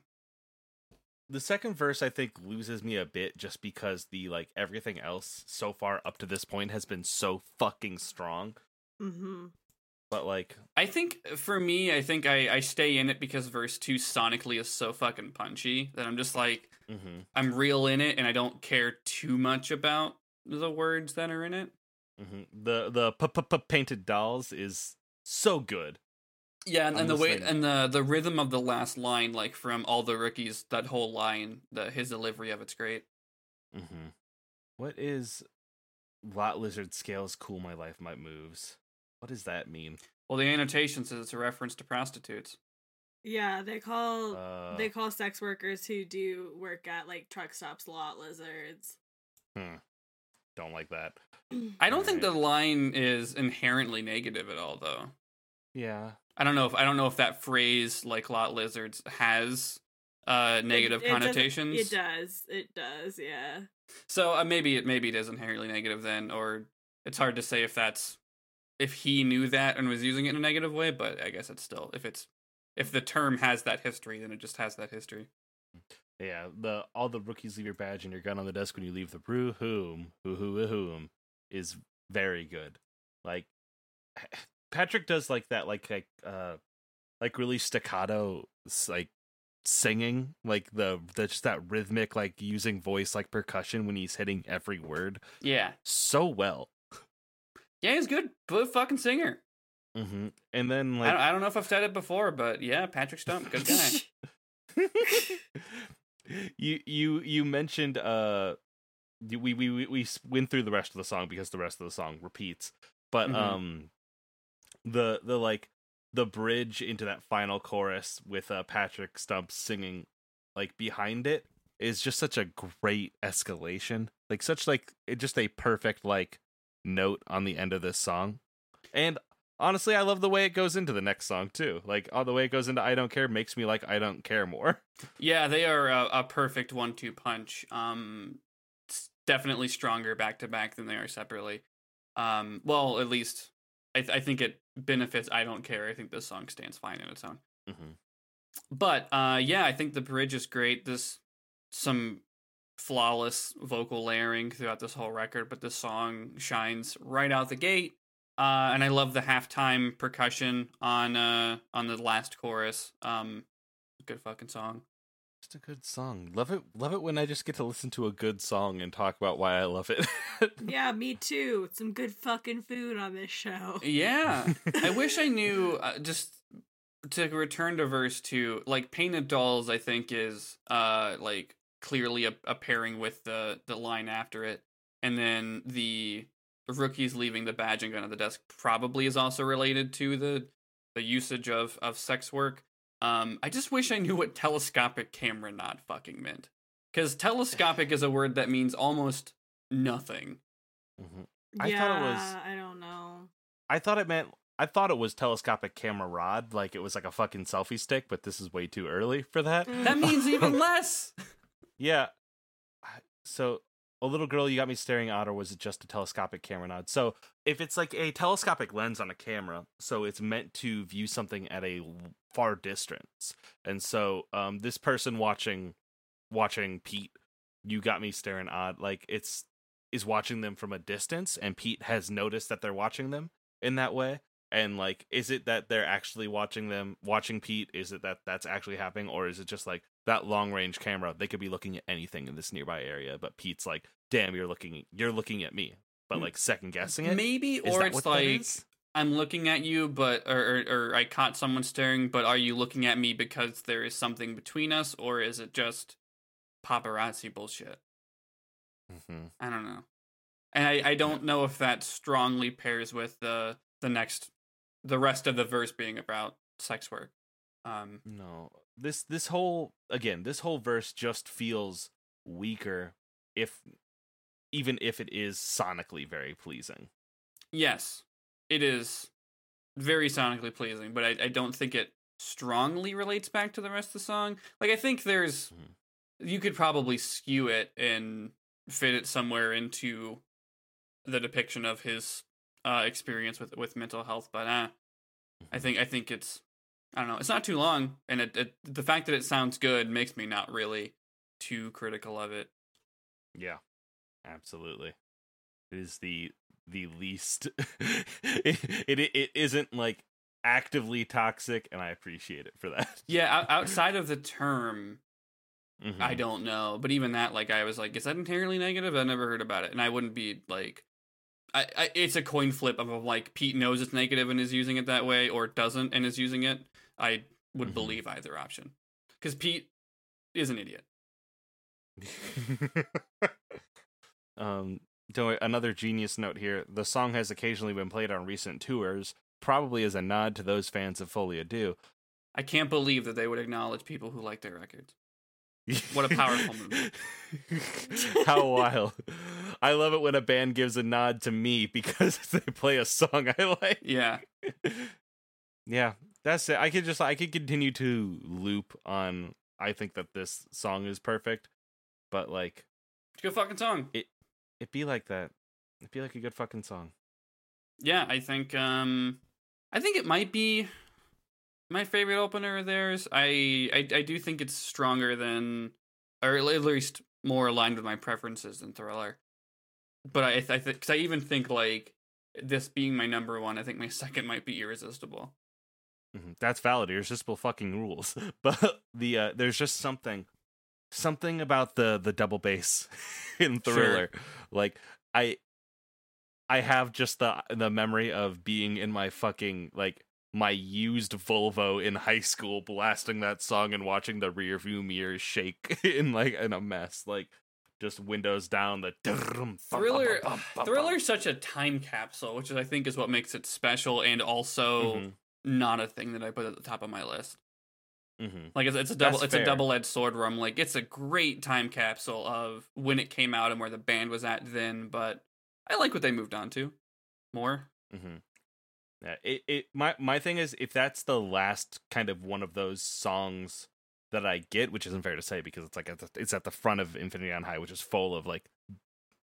C: The second verse I think loses me a bit just because the like everything else so far up to this point has been so fucking strong.
A: Mm-hmm.
C: But like
B: I think for me, I think I, I stay in it because verse two sonically is so fucking punchy that I'm just like,
C: Mm-hmm.
B: I'm real in it and I don't care too much about the words that are in it.
C: Mm-hmm. The the painted dolls is so good.
B: Yeah, and, and the way and the the rhythm of the last line, like from all the rookies, that whole line, the his delivery of it's great.
C: Mm-hmm. What is lot lizard scales? Cool, my life, my moves. What does that mean?
B: Well, the annotation says it's a reference to prostitutes.
A: Yeah, they call
C: Uh,
A: they call sex workers who do work at like truck stops lot lizards.
C: hmm. Don't like that. [CLEARS THROAT]
B: I don't think the line is inherently negative at all, though.
C: Yeah.
B: I don't know if I don't know if that phrase like lot lizards has uh negative
A: It- it doesn't-
B: connotations.
A: It does. It does. Yeah.
B: So uh, maybe it maybe it is inherently negative then, or it's hard to say if that's if he knew that and was using it in a negative way. But I guess it's still if it's if the term has that history, then it just has that history.
C: Yeah, the all the rookies leave your badge and your gun on the desk when you leave the brew whom who who whom is very good. Like Patrick does like that like like uh like really staccato like singing like the the just that rhythmic like using voice like percussion when he's hitting every word
B: Yeah,
C: so well.
B: yeah, he's good. Good fucking singer.
C: hmm And then
B: I,
C: like
B: don't, I don't know if I've said it before, but yeah, Patrick Stump, good guy. [LAUGHS]
C: you you you mentioned uh we we we we went through the rest of the song because the rest of the song repeats but
B: Mhm.
C: um the the like the bridge into that final chorus with uh Patrick Stump singing like behind it is just such a great escalation like such like it just a perfect like note on the end of this song and honestly i love the way it goes into the next song too like all the way it goes into i don't care makes me like i don't care more [LAUGHS]
B: Yeah, they are a, a perfect one-two punch. Um, definitely stronger back to back than they are separately. Um, well, at least I, th- I think it benefits. I don't care. I think this song stands fine in its own.
C: mm-hmm.
B: But uh, yeah, I think the bridge is great. This some flawless vocal layering throughout this whole record, but this song shines right out the gate. Uh, and I love the halftime percussion on uh on the last chorus. Um, good fucking song.
C: Just a good song. Love it. Love it when I just get to listen to a good song and talk about why I love it. [LAUGHS]
A: yeah, me too. Some good fucking food on this show.
B: Yeah, [LAUGHS] I wish I knew. Uh, just to return to verse two, like painted dolls, I think is uh like clearly a, a pairing with the the line after it, and then the rookies leaving the badge and gun at the desk probably is also related to the the usage of of sex work. Um, I just wish I knew what telescopic camera not fucking meant, because telescopic is a word that means almost nothing.
C: Mhm.
A: yeah,
C: I thought it was-
A: I don't know.
C: I thought it meant. I thought it was telescopic camera rod, like it was like a fucking selfie stick, but this is way too early for that.
B: That means even [LAUGHS] less.
C: Yeah. So, a little girl, you got me staring at, or was it just a telescopic camera nod? So, if it's like a telescopic lens on a camera, so it's meant to view something at a l- far distance, and so um, this person watching watching Pete, you got me staring odd, like it's is watching them from a distance, and Pete has noticed that they're watching them in that way. And like, is it that they're actually watching them, watching Pete? Is it that that's actually happening, or is it just like that long range camera? They could be looking at anything in this nearby area, but Pete's like, "Damn, you're looking, you're looking at me," but
B: Mm.
C: like second guessing it.
B: Maybe,
C: Is
B: or it's like? I'm looking at you, but or, or or I caught someone staring, but are you looking at me because there is something between us, or is it just paparazzi bullshit?
C: Mhm.
B: I don't know, and I I don't know if that strongly pairs with the the next the rest of the verse being about sex work. Um,
C: No, this this whole again, this whole verse just feels weaker, if even if it is sonically very pleasing.
B: yes, it is very sonically pleasing, but I I don't think it strongly relates back to the rest of the song. Like I think there's
C: Mhm.
B: you could probably skew it and fit it somewhere into the depiction of his uh, experience with with mental health. But uh, I think I think it's I don't know. It's not too long, and it, it the fact that it sounds good makes me not really too critical of it.
C: Yeah, absolutely. It is the the least. [LAUGHS] it, it it isn't like actively toxic, and I appreciate it for that.
B: Yeah, o- [LAUGHS] outside of the term,
C: Mhm.
B: I don't know. But even that, like, I was like, is that inherently negative? I never heard about it, and I wouldn't be like, I, I it's a coin flip of like Pete knows it's negative and is using it that way, or doesn't and is using it. I would
C: Mhm.
B: believe either option, because Pete is an idiot. [LAUGHS]
C: um, another genius note here. The song has occasionally been played on recent tours, probably as a nod to those fans of Folie à Deux.
B: I can't believe that they would acknowledge people who like their records. What a powerful [LAUGHS] movement.
C: How [LAUGHS] wild. I love it when a band gives a nod to me because [LAUGHS] they play a song I like.
B: Yeah,
C: yeah, that's it. I could just I could continue to loop on I think that this song is perfect, but like
B: it's a good fucking song.
C: it be like that. It'd be like a good fucking song.
B: Yeah, I think um I think it might be my favorite opener of theirs. I I, I do think it's stronger than or at least more aligned with my preferences than Thriller. But I I think cuz I even think like this being my number 1, I think my [LAUGHS] second might be Irresistible.
C: Mhm. That's valid. Irresistible fucking rules. [LAUGHS] But the uh, there's just something, something about the the double bass [LAUGHS] in
B: Sure.
C: Thriller. Like I, I have just the the memory of being in my fucking like my used Volvo in high school, blasting that song and watching the rear view mirrors shake [LAUGHS] in like in a mess. Like just windows down. The
B: Thriller Thriller's such a time capsule, which is I think is what makes it special and also
C: Mhm.
B: not a thing that I put at the top of my list.
C: Mhm.
B: Like it's, it's a double
C: That's
B: it's a double edged sword where I'm like it's a great time capsule of when it came out and where the band was at then, but I like what they moved on to more.
C: Mm-hmm. Yeah, it, it my my thing is if that's the last kind of one of those songs that I get, which isn't fair to say because it's like at the, it's at the front of Infinity on High, which is full of like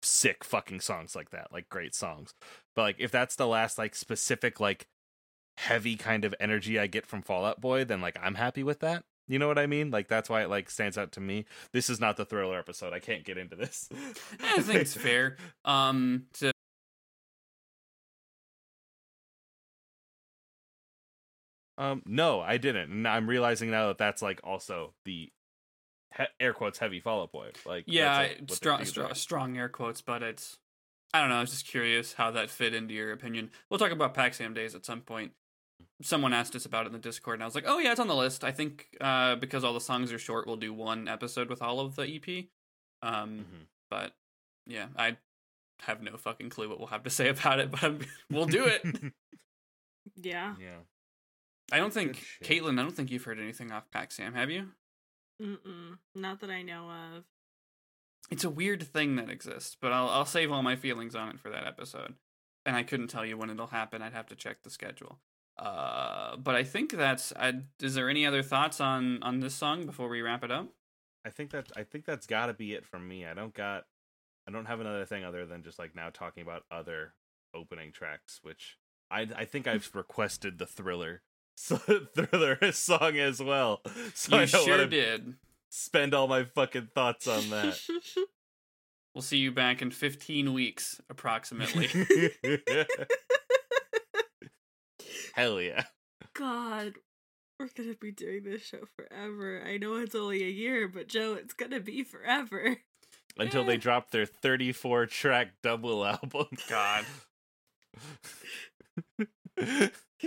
C: sick fucking songs like that, like great songs. But like if that's the last like specific like heavy kind of energy I get from Fall Out Boy, then like I'm happy with that. You know what I mean? Like that's why it like stands out to me. This is not the thriller episode. I can't get into this.
B: I think it's fair. Um to
C: Um, no, I didn't, and I'm realizing now that that's like also the he- air quotes heavy Fall Out Boy. Like,
B: yeah,
C: like,
B: strong, strong strong air quotes, but it's I don't know, I was just curious how that fit into your opinion. We'll talk about PAX AM Days at some point. Someone asked us about it in the Discord, and I was like, "Oh yeah, it's on the list." I think uh, because all the songs are short, we'll do one episode with all of the EP. Um,
C: Mhm.
B: but yeah, I have no fucking clue what we'll have to say [LAUGHS] about it, but I'm, [LAUGHS] we'll do it. [LAUGHS]
A: Yeah.
C: yeah,
B: I don't think, Caitlin, I don't think you've heard anything off PAX AM, have you?
A: Mm-mm. Not that I know of.
B: It's a weird thing that exists, but I'll I'll save all my feelings on it for that episode. And I couldn't tell you when it'll happen. I'd have to check the schedule. Uh, but I think that's. I, is there any other thoughts on on this song before we wrap it up?
C: I think that I think that's got to be it from me. I don't got, I don't have another thing other than just like now talking about other opening tracks, which I I think [LAUGHS] I've requested the thriller. [LAUGHS] So, thriller [LAUGHS] song as well. So
B: you sure did.
C: spend all my fucking thoughts on that.
B: We'll see you back in 15 weeks, approximately.
C: Hell yeah. [LAUGHS]
A: God, we're gonna be doing this show forever. I know it's only a year, but Joe, it's gonna be forever.
C: Until they [LAUGHS] drop their 34 track double [LAUGHS] album.
B: God.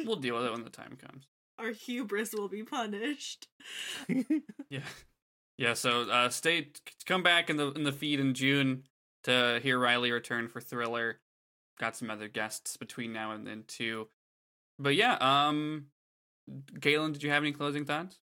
B: we'll deal with it when the time comes.
A: Our hubris will be punished.
B: Yeah. Yeah, so uh stay come back in the in the feed in June to hear Riley return for Thriller. Got some other guests between now and then too. But yeah, um Galen, did you have any closing thoughts?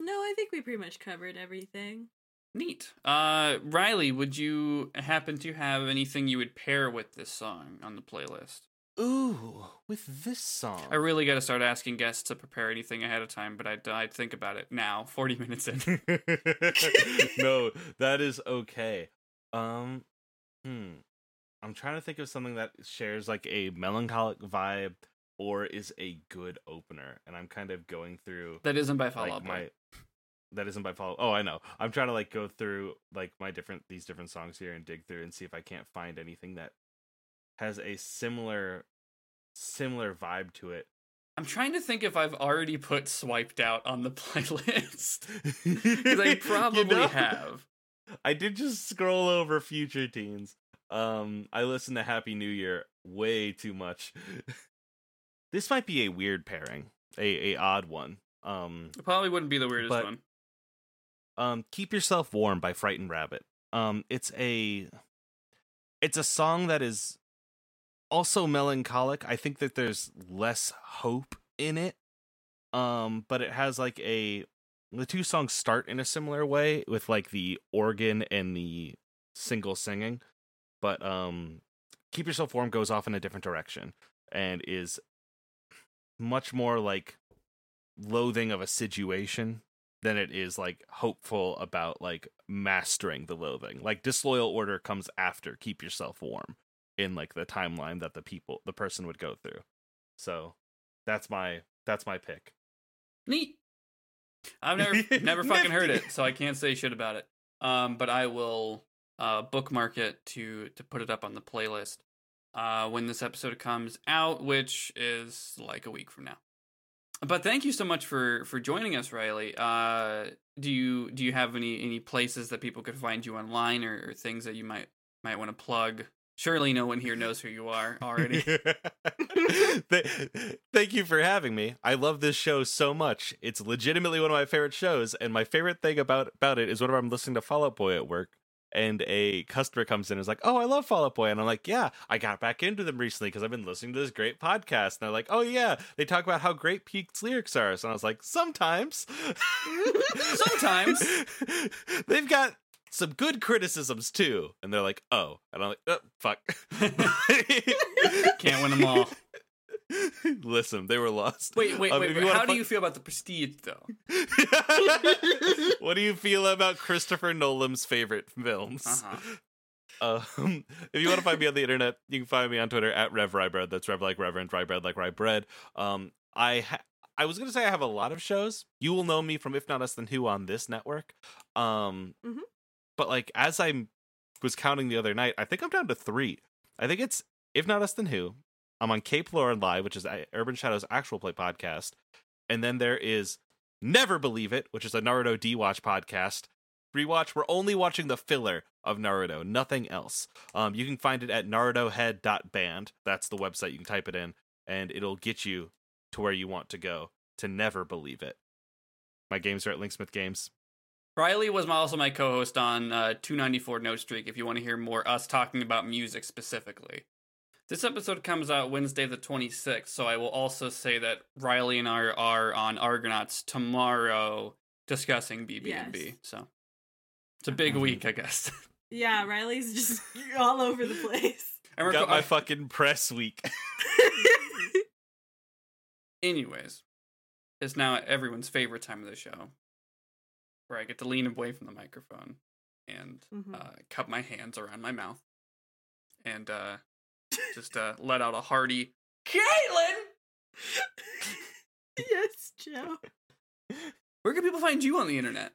A: No, I think we pretty much covered everything.
B: Neat. Uh Riley, would you happen to have anything you would pair with this song on the playlist?
C: Ooh, with this song.
B: I really got to start asking guests to prepare anything ahead of time, but I'd, I'd think about it now, 40 minutes in. [LAUGHS]
C: no, [LAUGHS] that is okay. Um, hmm. I'm trying to think of something that shares like a melancholic vibe or is a good opener, and I'm kind of going through
B: That isn't by Fall
C: like
B: Out Boy.
C: my. That isn't by follow. Oh, I know. I'm trying to like go through like my different these different songs here and dig through and see if I can't find anything that has a similar similar vibe to it
B: I'm trying to think if I've already put swiped out on the [LAUGHS] playlist. [LAUGHS] Because I probably
C: You know,
B: have.
C: I did just scroll over future teens. Um, I listened to Happy New Year way too much. [LAUGHS] this might be a weird pairing, a a odd one. Um,
B: It probably wouldn't be the weirdest
C: But-
B: one.
C: um, "Keep Yourself Warm" by Frightened Rabbit. Um, it's a it's a song that is also melancholic. I think that there's less hope in it. Um, but it has like a the two songs start in a similar way with like the organ and the single singing, but um, "Keep Yourself Warm" goes off in a different direction and is much more like loathing of a situation than it is like hopeful about like mastering the loathing. Like disloyal order comes after keep yourself warm in like the timeline that the people the person would go through. So that's my that's my pick.
B: Neat. I've never [LAUGHS] never fucking heard it, so I can't say shit about it. Um, but I will uh bookmark it to to put it up on the playlist uh when this episode comes out, which is like a week from now. But thank you so much for for joining us, Riley. Uh, do you do you have any any places that people could find you online or, or things that you might might want to plug? Surely no one here knows who you are [LAUGHS] already. [LAUGHS]
C: Thank you for having me. I love this show so much. It's legitimately one of my favorite shows, and my favorite thing about about it is whenever I'm listening to Fall Out Boy at work, and a customer comes in and is like, "Oh, I love Fall Out Boy," and I'm like, "Yeah, I got back into them recently because I've been listening to this great podcast." And they're like, "Oh yeah, they talk about how great Pete's lyrics are," and I was like, "Sometimes, [LAUGHS]
B: Sometimes. [LAUGHS]
C: they've got." Some good criticisms too, and they're like, "Oh," and I'm like, oh, "Fuck." [LAUGHS]
B: Can't win them all. [LAUGHS]
C: Listen, they were lost.
B: Wait, wait,
C: Um,
B: wait. wait. How do
C: fu-
B: you feel about the Prestige, though? [LAUGHS] [LAUGHS]
C: what do you feel about Christopher Nolan's favorite films?
B: Uh-huh.
C: Um, if you want to find me on the internet, you can find me on Twitter at Rev Rybread. That's Rev like Reverend, Rye Bread like Rye Bread. Um, I ha- I was gonna say I have a lot of shows. You will know me from If Not Us Then Who on this network. Um,
A: Mhm.
C: but like as I was counting the other night, I think I'm down to three. I think it's If Not Us Then Who. I'm on Cape Lauren Live, which is Urban Shadows actual play podcast, and then there is Never Believe It, which is a Naruto D Watch podcast. Rewatch. We're only watching the filler of Naruto, nothing else. Um, you can find it at narutohead.band. That's the website. You can type it in, and it'll get you to where you want to go to never believe it. My games are at Linksmith Games.
B: Riley was also my co-host on uh, 294 No Streak. If you want to hear more us talking about music specifically, this episode comes out Wednesday the 26th. So I will also say that Riley and I are on Argonauts tomorrow discussing BB&B.
A: Yes.
B: So it's a big
C: Mhm.
B: week, I guess. [LAUGHS]
A: Yeah, Riley's just [LAUGHS] all over the place.
B: and we're
C: Got
B: co-
C: my fucking press week. [LAUGHS]
B: Anyways, it's now everyone's favorite time of the show, where I get to lean away from the microphone and
A: Mhm.
B: uh, cup my hands around my mouth and uh, just uh, let out a hearty Caitlin. [LAUGHS]
A: yes, Joe.
B: Where can people find you on the internet?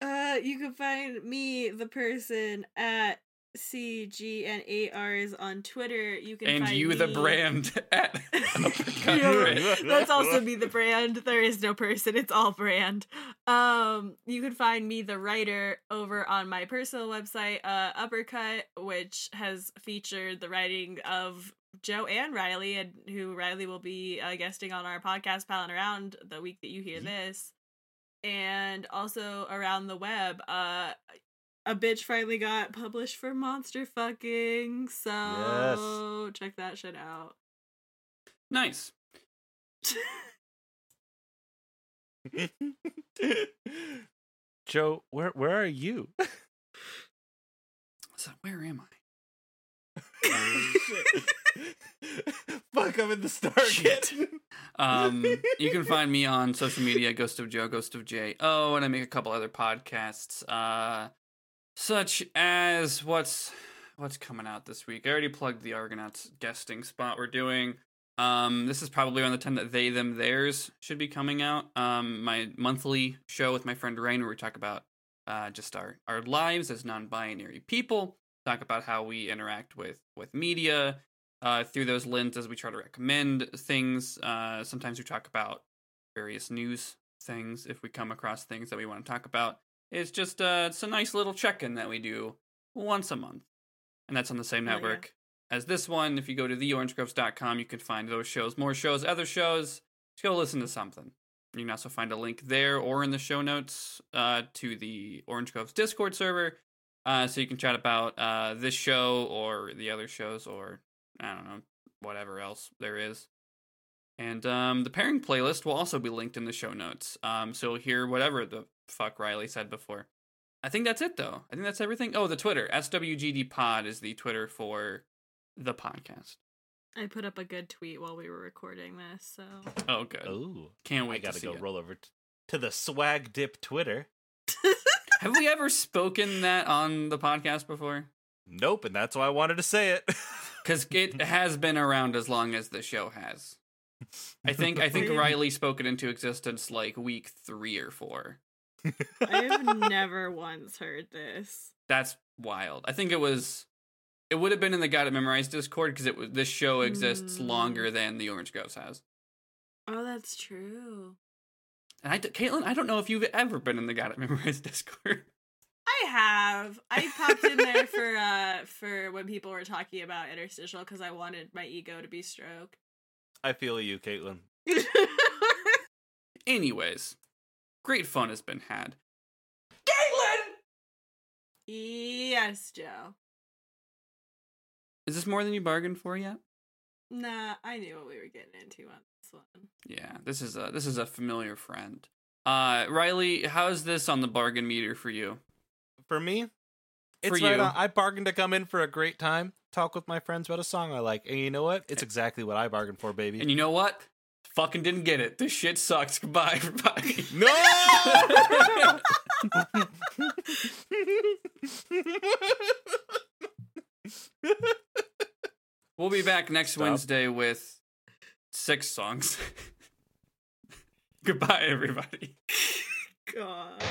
A: Uh, you can find me, the person, at CG and eight R's on Twitter. You can
B: And
A: find
B: you, the brand [LAUGHS] at [LAUGHS]
A: Yeah, That's also be the brand. There is no person; it's all brand. Um, you can find me, the writer, over on my personal website, uh, Uppercut, which has featured the writing of Joe and Riley, and who Riley will be uh, guesting on our podcast, Palin Around, the week that you hear
C: Yeet.
A: this, and also around the web. Uh, a bitch finally got published for monster fucking, so check that shit out.
B: Nice. [LAUGHS]
C: Joe, where where are you? [LAUGHS]
B: So where am I? [LAUGHS]
C: Fuck, I'm in the star
B: Shit. Um, you can find me on social media, Ghost of Joe, Ghost of J. Oh, and I make a couple other podcasts, uh, such as what's what's coming out this week. I already plugged the Argonauts guesting spot we're doing. Um, this is probably around the time that they, them, theirs should be coming out. Um, my monthly show with my friend Rain, where we talk about uh, just our our lives as non-binary people, talk about how we interact with with media, uh, through those lenses. As we try to recommend things. Uh, sometimes we talk about various news things if we come across things that we want to talk about. It's just uh, it's a nice little check-in that we do once a month, and that's on the same
A: Hell yeah.
B: network as this one. If you go to theorangegroves.com, you can find those shows, more shows, other shows. Just go listen to something. You can also find a link there or in the show notes uh, to the Orange Groves Discord server, uh, so you can chat about uh, this show or the other shows or I don't know whatever else there is. And um, the pairing playlist will also be linked in the show notes, um, so you'll hear whatever the fuck Riley said before. I think that's it though. I think that's everything. Oh, the Twitter SWGD Pod is the Twitter for the podcast.
A: I put up a good tweet while we were recording this, so
B: Oh, good.
C: Oh,
B: Can't wait
C: I gotta
B: to see
C: go
B: it.
C: roll over t- to the swag dip Twitter. [LAUGHS]
B: Have we ever spoken that on the podcast before?
C: Nope, and that's why I wanted to say it. [LAUGHS]
B: Because it has been around as long as the show has. I think I think [LAUGHS] Riley spoke it into existence like week three or four.
A: I have [LAUGHS] never once heard this.
B: That's wild. I think it was. It would have been in the Got It Memorized Discord because it was this show exists
A: Mm.
B: longer than the Orange Groves has.
A: Oh, that's true.
B: And I, Caitlin, I don't know if you've ever been in the Got It Memorized [LAUGHS] Discord.
A: I have. I popped in there for uh for when people were talking about interstitial because I wanted my ego to be stroked.
C: I feel you, Caitlin. [LAUGHS]
B: Anyways, great fun has been had. Caitlin,
A: yes, Joe.
B: is this more than you bargained for yet?
A: Nah, I knew what we were getting into on this one.
B: Yeah, this is a this is a familiar friend. Uh, Riley, how's this on the bargain meter for you?
C: For me,
B: For
C: right
B: you.
C: on. I bargained to come in for a great time, talk with my friends about a song I like, and you know what? It's eh. exactly what I bargained for, baby.
B: And you know what? Fucking didn't get it. This shit sucks. [LAUGHS] Goodbye, everybody.
C: no! [LAUGHS]
B: We'll be back next
C: Stop.
B: Wednesday with six songs. [LAUGHS] Goodbye, everybody.
A: God.